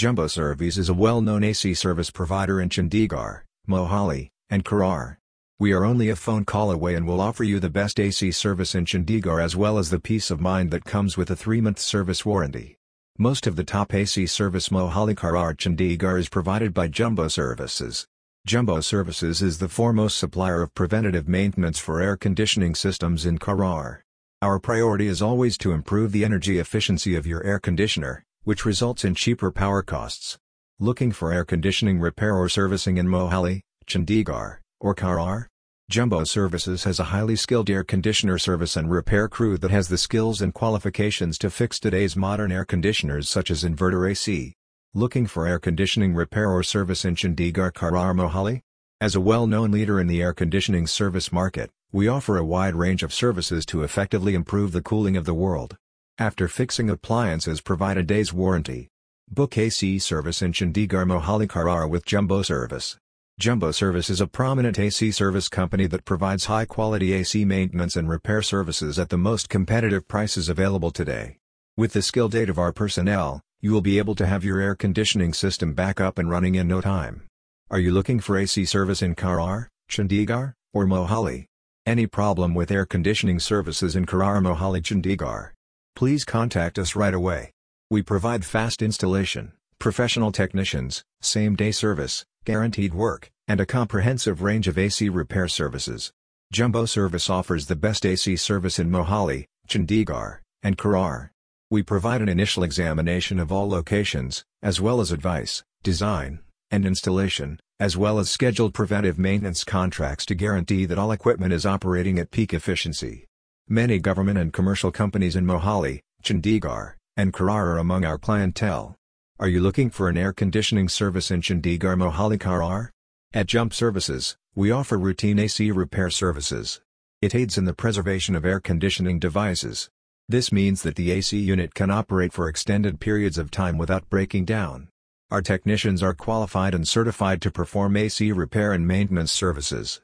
Jumbo Service is a well-known AC service provider in Chandigarh, Mohali, and Kharar. We are only a phone call away and will offer you the best AC service in Chandigarh as well as the peace of mind that comes with a 3-month service warranty. Most of the top AC service Mohali Kharar Chandigarh is provided by Jumbo Services. Jumbo Services is the foremost supplier of preventative maintenance for air conditioning systems in Kharar. Our priority is always to improve the energy efficiency of your air conditioner, which results in cheaper power costs. Looking for air conditioning repair or servicing in Mohali, Chandigarh, or Kharar? Jumbo Services has a highly skilled air conditioner service and repair crew that has the skills and qualifications to fix today's modern air conditioners such as inverter AC. Looking for air conditioning repair or service in Chandigarh Kharar Mohali? As a well-known leader in the air conditioning service market, we offer a wide range of services to effectively improve the cooling of the world. After fixing appliances provide a day's warranty. Book AC service in Chandigarh Mohali Kharar with Jumbo Service. Jumbo Service is a prominent AC service company that provides high-quality AC maintenance and repair services at the most competitive prices available today. With the skilled aid of our personnel, you will be able to have your air conditioning system back up and running in no time. Are you looking for AC service in Kharar, Chandigarh, or Mohali? Any problem with air conditioning services in Kharar Mohali Chandigarh? Please contact us right away. We provide fast installation, professional technicians, same-day service, guaranteed work, and a comprehensive range of AC repair services. Jumbo Service offers the best AC service in Mohali, Chandigarh, and Kharar. We provide an initial examination of all locations, as well as advice, design, and installation, as well as scheduled preventive maintenance contracts to guarantee that all equipment is operating at peak efficiency. Many government and commercial companies in Mohali, Chandigarh, and Kharar are among our clientele. Are you looking for an air conditioning service in Chandigarh Mohali Kharar? At Jumbo Services, we offer routine AC repair services. It aids in the preservation of air conditioning devices. This means that the AC unit can operate for extended periods of time without breaking down. Our technicians are qualified and certified to perform AC repair and maintenance services.